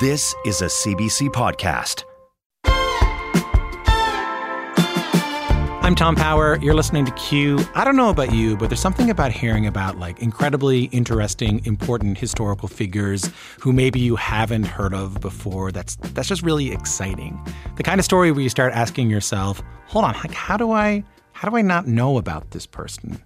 This is a CBC podcast. I'm Tom Power. You're listening to Q. I don't know about you, but there's something about hearing about like incredibly interesting, important historical figures who maybe you haven't heard of before. That's that's just really exciting. The kind of story where you start asking yourself, "Hold on, like how do I how do I not know about this person?"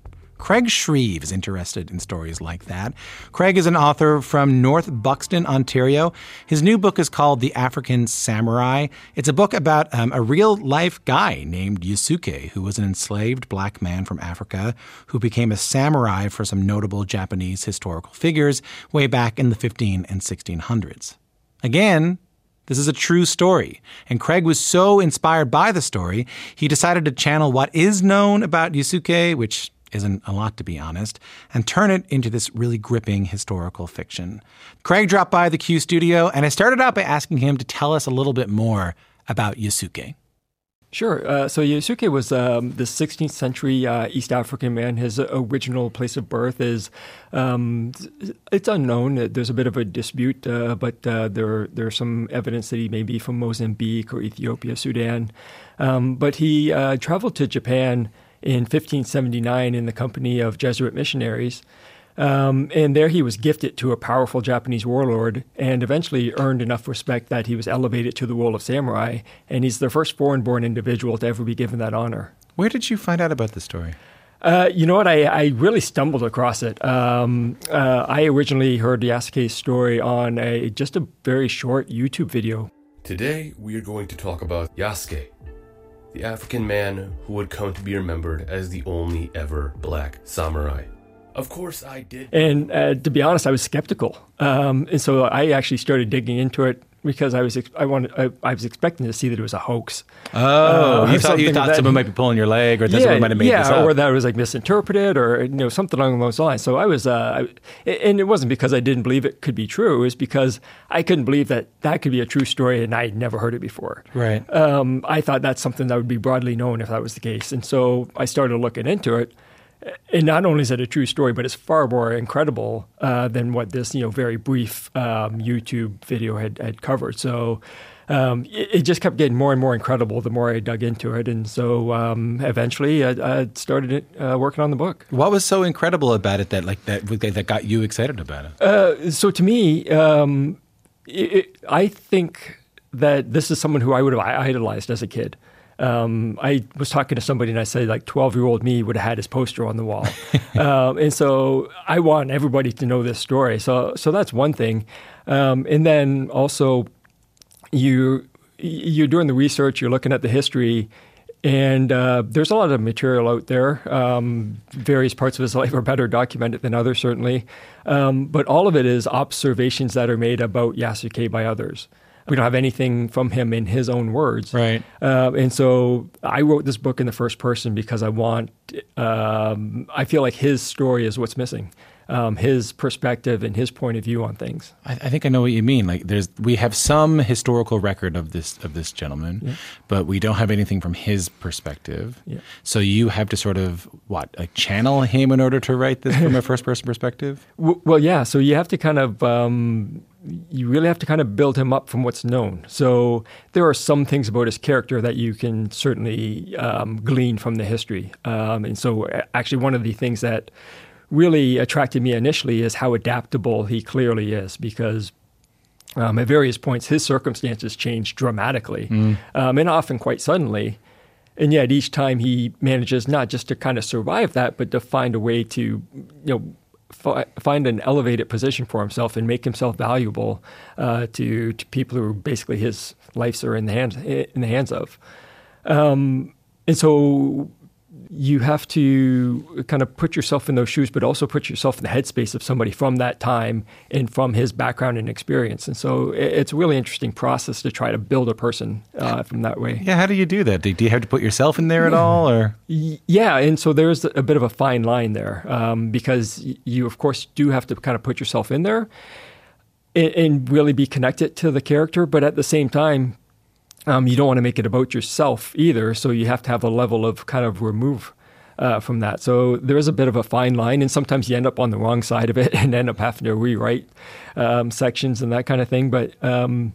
Craig Shreve is interested in stories like that. Craig is an author from North Buxton, Ontario. His new book is called The African Samurai. It's a book about um, a real life guy named Yasuke, who was an enslaved black man from Africa who became a samurai for some notable Japanese historical figures way back in the 15 and 1600s. Again, this is a true story. And Craig was so inspired by the story, he decided to channel what is known about Yasuke, which isn't a lot to be honest, and turn it into this really gripping historical fiction. Craig dropped by the Q studio, and I started out by asking him to tell us a little bit more about Yasuke. Sure. Uh, so Yasuke was um, the 16th century uh, East African man. His original place of birth is um, it's unknown. There's a bit of a dispute, uh, but uh, there there's some evidence that he may be from Mozambique or Ethiopia, Sudan. Um, but he uh, traveled to Japan in 1579 in the company of Jesuit missionaries. Um, and there he was gifted to a powerful Japanese warlord and eventually earned enough respect that he was elevated to the role of samurai. And he's the first foreign born individual to ever be given that honor. Where did you find out about this story? Uh, you know what? I, I, really stumbled across it. Um, uh, I originally heard Yasuke's story on a just a very short YouTube video. Today we are going to talk about Yasuke, the African man who would come to be remembered as the only ever black samurai. Of course, I did. And uh, to be honest, I was skeptical, um, and so I actually started digging into it because I was ex- I wanted I, I, was expecting to see that it was a hoax. Oh, uh, you thought, you thought someone might be pulling your leg, or that yeah, someone might have made yeah, this up. or that it was like misinterpreted, or you know something along those lines. So I was, uh, and it wasn't because I didn't believe it could be true. It was because I couldn't believe that that could be a true story, and I had never heard it before. Right. Um, I thought that's something that would be broadly known if that was the case, and so I started looking into it and not only is it a true story, but it's far more incredible uh, than what this you know very brief um, YouTube video had, had covered. So um, it, it, just kept getting more and more incredible the more I dug into it, and so um, eventually I, I started uh, working on the book. What was so incredible about it that like that that got you excited about it? Uh, so to me, um, it, it, I think that this is someone who I would have idolized as a kid. Um, I was talking to somebody and I said, like, 12 year old me would have had his poster on the wall. um, and so I want everybody to know this story. So, so that's one thing. Um, and then also, you, you're doing the research, you're looking at the history, and uh, there's a lot of material out there. Um, various parts of his life are better documented than others, certainly. Um, but all of it is observations that are made about Yasuke by others we don't have anything from him in his own words. Right. Uh, and so I wrote this book in the first person because I want, um, I feel like his story is what's missing. Um, his perspective and his point of view on things. I, I, think I know what you mean. Like, there's we have some historical record of this of this gentleman, yeah. but we don't have anything from his perspective. Yeah. So you have to sort of what like channel him in order to write this from a first person perspective. well, yeah. So you have to kind of um, you really have to kind of build him up from what's known. So there are some things about his character that you can certainly um, glean from the history. Um, and so, actually, one of the things that really attracted me initially is how adaptable he clearly is, because um, at various points his circumstances change dramatically, mm. and often quite suddenly. And yet, each time he manages not just to kind of survive that, but to find a way to, you know, find an elevated position for himself and make himself valuable uh, to, to people who basically his lives are in the hands in the hands of. Um, and so you have to kind of put yourself in those shoes, but also put yourself in the headspace of somebody from that time and from his background and experience. And so it's a really interesting process to try to build a person uh, from that way. Yeah, how do you do that? Do, you have to put yourself in there at all, or? Yeah, and so there's a bit of a fine line there um, because you, of course, do have to kind of put yourself in there and, and really be connected to the character, but at the same time, um, you don't want to make it about yourself either. So you have to have a level of kind of remove uh, from that. So there is a bit of a fine line, and sometimes you end up on the wrong side of it and end up having to rewrite um, sections and that kind of thing. But um,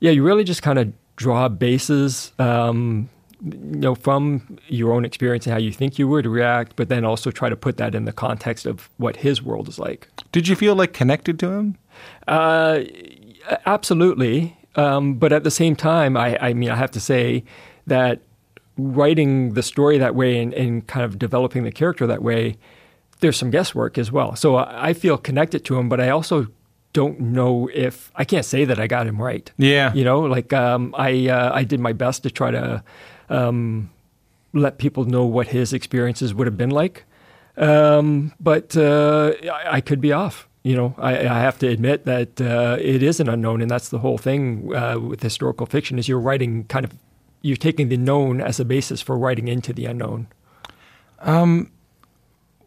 yeah, you really just kind of draw bases. Um, you know, from your own experience and how you think you would react, but then also try to put that in the context of what his world is like. Did you feel like connected to him? Uh, absolutely. Um, but at the same time, I, I, mean, I have to say that writing the story that way and, and, kind of developing the character that way, there's some guesswork as well. So I feel connected to him, but I also don't know if I can't say that I got him right. Yeah, you know, like um, I uh, I did my best to try to um, let people know what his experiences would have been like, um, but uh, I, I could be off you know, I, I, have to admit that uh, it is an unknown, and that's the whole thing uh, with historical fiction: is you're writing kind of you're taking the known as a basis for writing into the unknown. Um,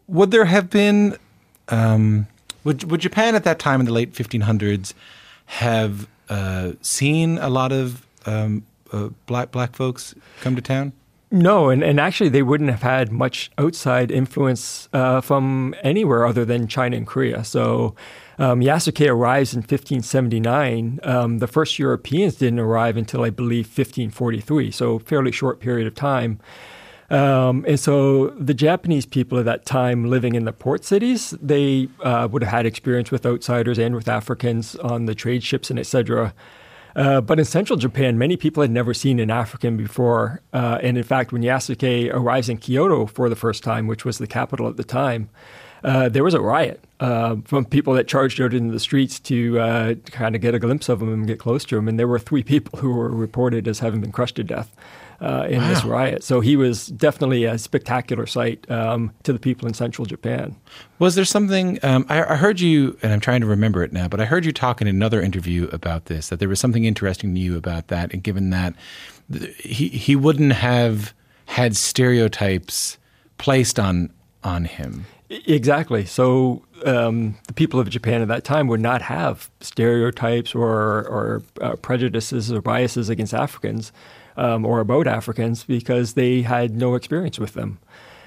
would there have been um, would would Japan at that time in the late 1500s have uh, seen a lot of um, uh, black black folks come to town? No, and, and actually, they wouldn't have had much outside influence uh, from anywhere other than China and Korea. So um, Yasuke arrives in 1579. Um, the first Europeans didn't arrive until, I believe, 1543, so fairly short period of time. Um, and so the Japanese people at that time living in the port cities, they uh, would have had experience with outsiders and with Africans on the trade ships and et cetera. Uh, but in central Japan, many people had never seen an African before. Uh, and in fact, when Yasuke arrives in Kyoto for the first time, which was the capital at the time, uh, there was a riot uh, from people that charged out into the streets to uh, kind of get a glimpse of him and get close to him. And there were three people who were reported as having been crushed to death uh, in wow. this riot. So he was definitely a spectacular sight um, to the people in central Japan. Was there something, um, I, I, heard you, and I'm trying to remember it now, but I heard you talk in another interview about this, that there was something interesting to you about that, and given that he, he wouldn't have had stereotypes placed on, on him. Exactly. So um, the people of Japan at that time would not have stereotypes or, or uh, prejudices or biases against Africans um, or about Africans because they had no experience with them.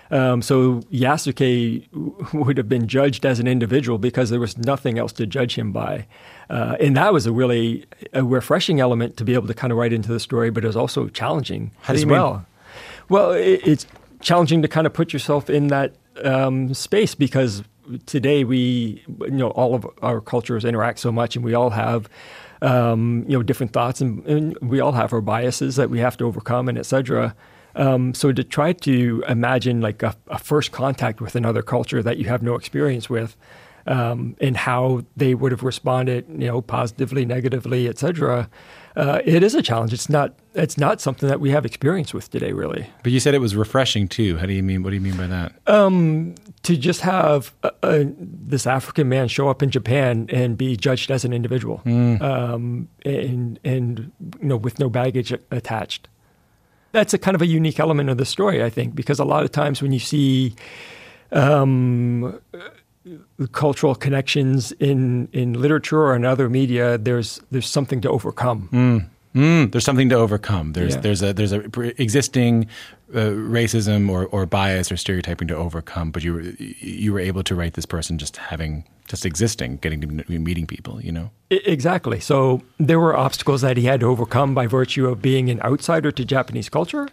Um, so Yasuke would have been judged as an individual because there was nothing else to judge him by. Uh, and that was a really a refreshing element to be able to kind of write into the story, but it was also challenging How as well. Mean? Well, it, it's challenging to kind of put yourself in that um, space because today we, you know, all of our cultures interact so much and we all have um, you know, different thoughts, and, and, we all have our biases that we have to overcome, and etc. Um, so to try to imagine like a, a, first contact with another culture that you have no experience with, um, and how they would have responded, you know, positively, negatively, etc. Uh, it is a challenge. It's not. It's not something that we have experience with today, really. But you said it was refreshing too. How do you mean? What do you mean by that? Um, to just have a, a, this African man show up in Japan and be judged as an individual, mm. um, and and you know, with no baggage attached. That's a kind of a unique element of the story, I think, because a lot of times when you see um, cultural connections in, in literature or in other media, there's there's something to overcome. Mm. Mm, there's something to overcome. There's yeah. there's a there's a existing uh, racism or, or bias or stereotyping to overcome, but you were you were able to write this person just having just existing, getting to be meeting people. You know exactly. So there were obstacles that he had to overcome by virtue of being an outsider to Japanese culture,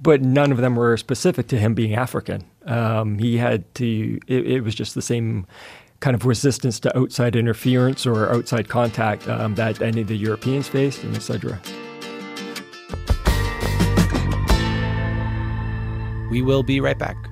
but none of them were specific to him being African. Um, he had to, it, it, was just the same kind of resistance to outside interference or outside contact um, that any of the Europeans faced, and etc. We will be right back.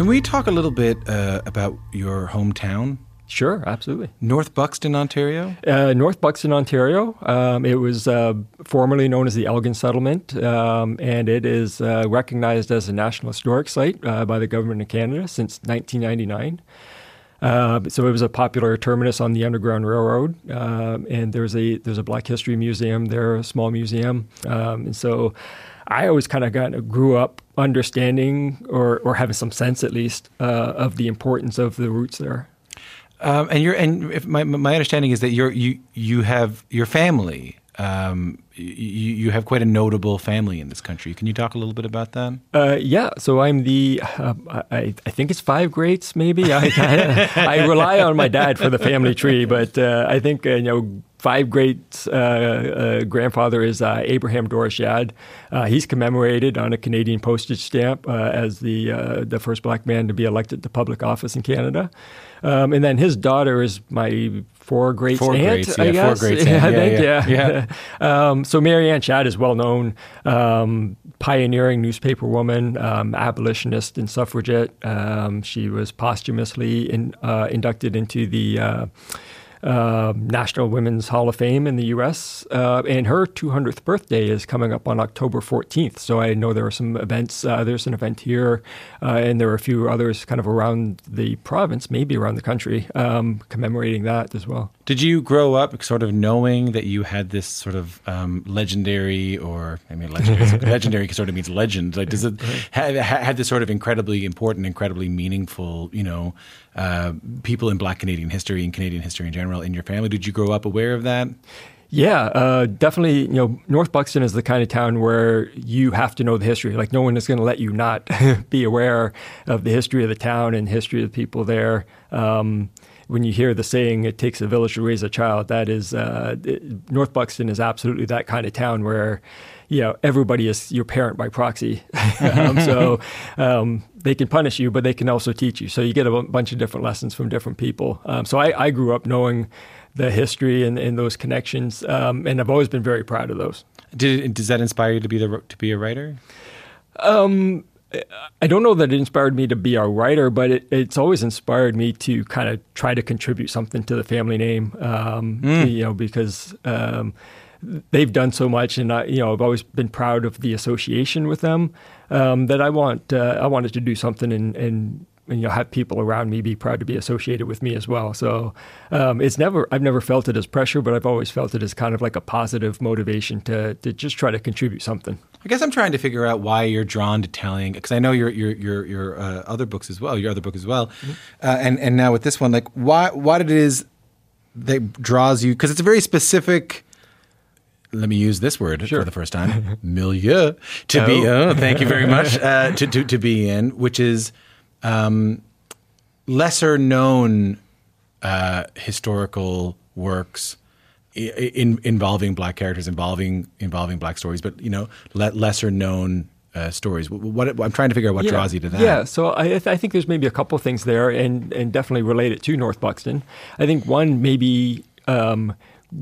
Can we talk a little bit uh, about your hometown, Sure, absolutely. North Buxton, Ontario? Uh, North Buxton, Ontario. Um, it was uh, formerly known as the Elgin Settlement, um, and it is uh, recognized as a National Historic Site uh, by the Government of Canada since 1999. Uh, so it was a popular terminus on the Underground Railroad, um, and there's a there's a Black History Museum there, a small museum, um, and so I always kind of got grew up understanding or or having some sense at least uh, of the importance of the roots there. Um, and you're, and if my my understanding is that you're you you have your family. Um, you, you have quite a notable family in this country. Can you talk a little bit about that? Uh, yeah, so I'm the, uh, I, I think it's five greats, maybe. I, I rely on my dad for the family tree, but uh, I think, uh, you know, five great uh, uh, grandfather is uh, Abraham Doras Shadd. Uh, he's commemorated on a Canadian postage stamp uh, as the, uh, the first black man to be elected to public office in Canada. Um, and then his daughter is my four great four aunt, greats, I yeah, four guess. greats yeah, aunt. Yeah, think, yeah, yeah. um, so Mary Ann Shadd is well known, um, pioneering newspaper woman, um, abolitionist and suffragette. Um, she was posthumously in, uh, inducted into the uh, uh, National Women's Hall of Fame in the U.S. Uh, and her 200th birthday is coming up on October 14th. So I know there are some events. Uh, there's an event here, uh, and there are a few others kind of around the province, maybe around the country, um, commemorating that as well. Did you grow up sort of knowing that you had this sort of um, legendary, or I mean, legendary, legendary sort of means legend. Like, does it had, had this sort of incredibly important, incredibly meaningful, you know, uh, people in Black Canadian history and Canadian history in general in your family? Did you grow up aware of that? Yeah, uh, definitely. You know, North Buxton is the kind of town where you have to know the history. Like, no one is going to let you not be aware of the history of the town and history of the people there. Um, when you hear the saying, "It takes a village to raise a child," that is uh, it, North Buxton is absolutely that kind of town where. You know, everybody is your parent by proxy. um, so um, they can punish you, but they can also teach you. So you get a bunch of different lessons from different people. Um, so I, I grew up knowing the history and, and those connections, um, and I've always been very proud of those. Did does that inspire you to be the to be a writer? I don't know that it inspired me to be a writer, but it, it's always inspired me to kind of try to contribute something to the family name. Um, You know, because um, they've done so much, and I, you know, I've always been proud of the association with them. Um, that I want, uh, I wanted to do something and, and and, you know have people around me be proud to be associated with me as well. So um, it's never I've never felt it as pressure, but I've always felt it as kind of like a positive motivation to to just try to contribute something. I guess I'm trying to figure out why you're drawn to telling because I know your your your your uh, other books as well, your other book as well, uh, and and now with this one, like why what it is that draws you because it's a very specific. Let me use this word for the first time. milieu to be. Oh, thank you very much. Uh, to, to to be in, which is um, lesser known uh, historical works in, involving black characters, involving involving black stories, but you know, le- lesser known uh, stories. What, what I'm trying to figure out what draws you to that. Yeah, so I, I think there's maybe a couple things there, and and definitely related to North Buxton. I think one maybe um,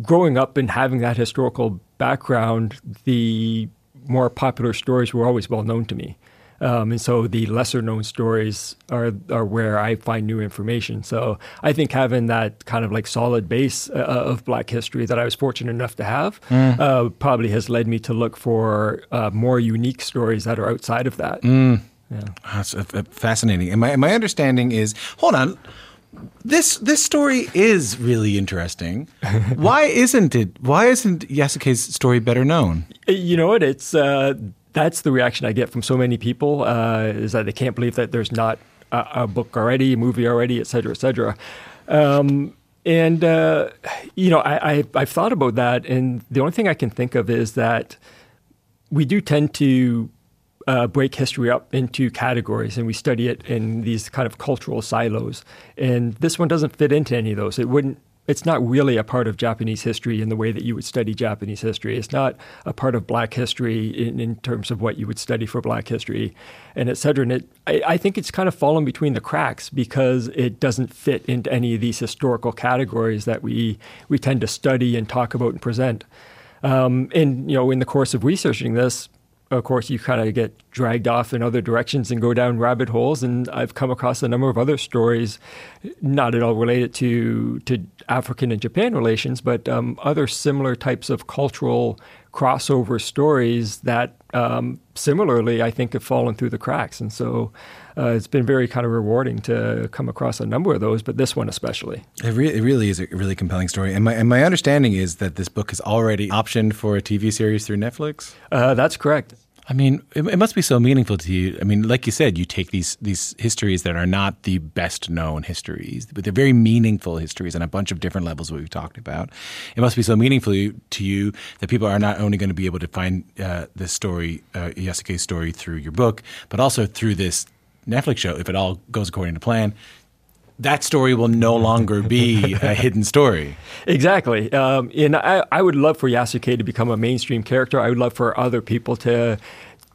growing up and having that historical background, the more popular stories were always well known to me. Um, and so the lesser known stories are are where I find new information. So I think having that kind of like solid base uh, of Black history that I was fortunate enough to have uh, probably has led me to look for uh, more unique stories that are outside of that. That's uh, uh, fascinating. And my my understanding is, hold on, this this story is really interesting. Why isn't it? Why isn't Yasuke's story better known? You know what? It's uh, that's the reaction I get from so many people uh, is that they can't believe that there's not a, a book already, a movie already, et cetera, et cetera. Um, and uh, you know, I, I I've thought about that, and the only thing I can think of is that we do tend to uh, break history up into categories and we study it in these kind of cultural silos. And this one doesn't fit into any of those. It wouldn't it's not really a part of Japanese history in the way that you would study Japanese history. It's not a part of Black history in, in terms of what you would study for Black history, and et cetera. And it, I, I, think it's kind of fallen between the cracks because it doesn't fit into any of these historical categories that we we tend to study and talk about and present. Um, and you know, in the course of researching this, of course, you kind of get dragged off in other directions and go down rabbit holes. And I've come across a number of other stories, not at all related to to African and Japan relations, but um, other similar types of cultural crossover stories that um, similarly I think have fallen through the cracks. And so uh, it's been very kind of rewarding to come across a number of those, but this one especially. It, re- it really is a really compelling story. And my, and my understanding is that this book is already optioned for a TV series through Netflix. Uh, that's correct. I mean, it, it, must be so meaningful to you. I mean, like you said, you take these these histories that are not the best known histories, but they're very meaningful histories on a bunch of different levels. What we've talked about, it must be so meaningful to you that people are not only going to be able to find uh, this story, uh, Yasuke's story, through your book, but also through this Netflix show. If it all goes according to plan, that story will no longer be a hidden story. Exactly. Um, and I, I would love for Yasuke to become a mainstream character. I would love for other people to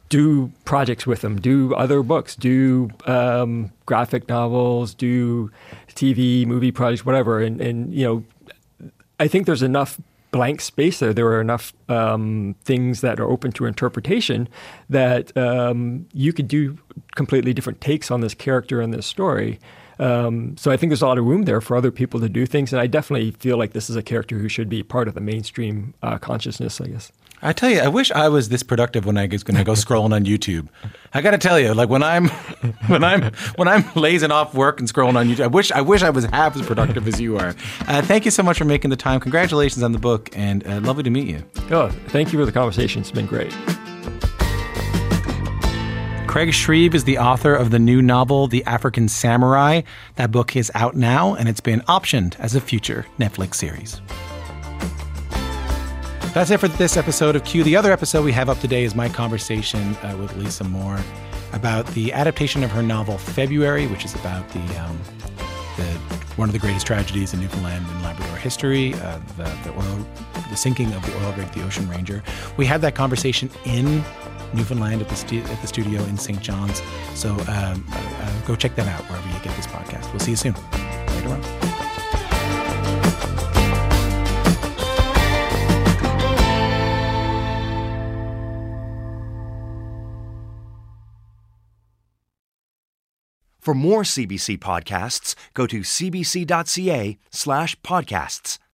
do projects with him, do other books, do um, graphic novels, do TV, movie projects, whatever. And, and, you know, I think there's enough blank space there. There are enough um, things that are open to interpretation that um, you could do completely different takes on this character and this story. Um, so I think there's a lot of room there for other people to do things, and I definitely feel like this is a character who should be part of the mainstream uh, consciousness. I guess. I tell you, I wish I was this productive when I was going to go scrolling on YouTube. I got to tell you, like when I'm when I'm when I'm lazing off work and scrolling on YouTube, I wish I wish I was half as productive as you are. Uh, thank you so much for making the time. Congratulations on the book, and uh, lovely to meet you. Oh, thank you for the conversation. It's been great. Craig Shreve is the author of the new novel, The African Samurai. That book is out now, and it's been optioned as a future Netflix series. That's it for this episode of Q. The other episode we have up today is my conversation uh, with Lisa Moore about the adaptation of her novel February, which is about the, um, the one of the greatest tragedies in Newfoundland and Labrador history, uh, the, the oil, the sinking of the oil rig, the Ocean Ranger. We had that conversation in Newfoundland at the, stu- at the studio in St. John's. So um, uh, go check that out wherever you get this podcast. We'll see you soon. Later on. For more CBC podcasts, go to cbc.ca slash podcasts.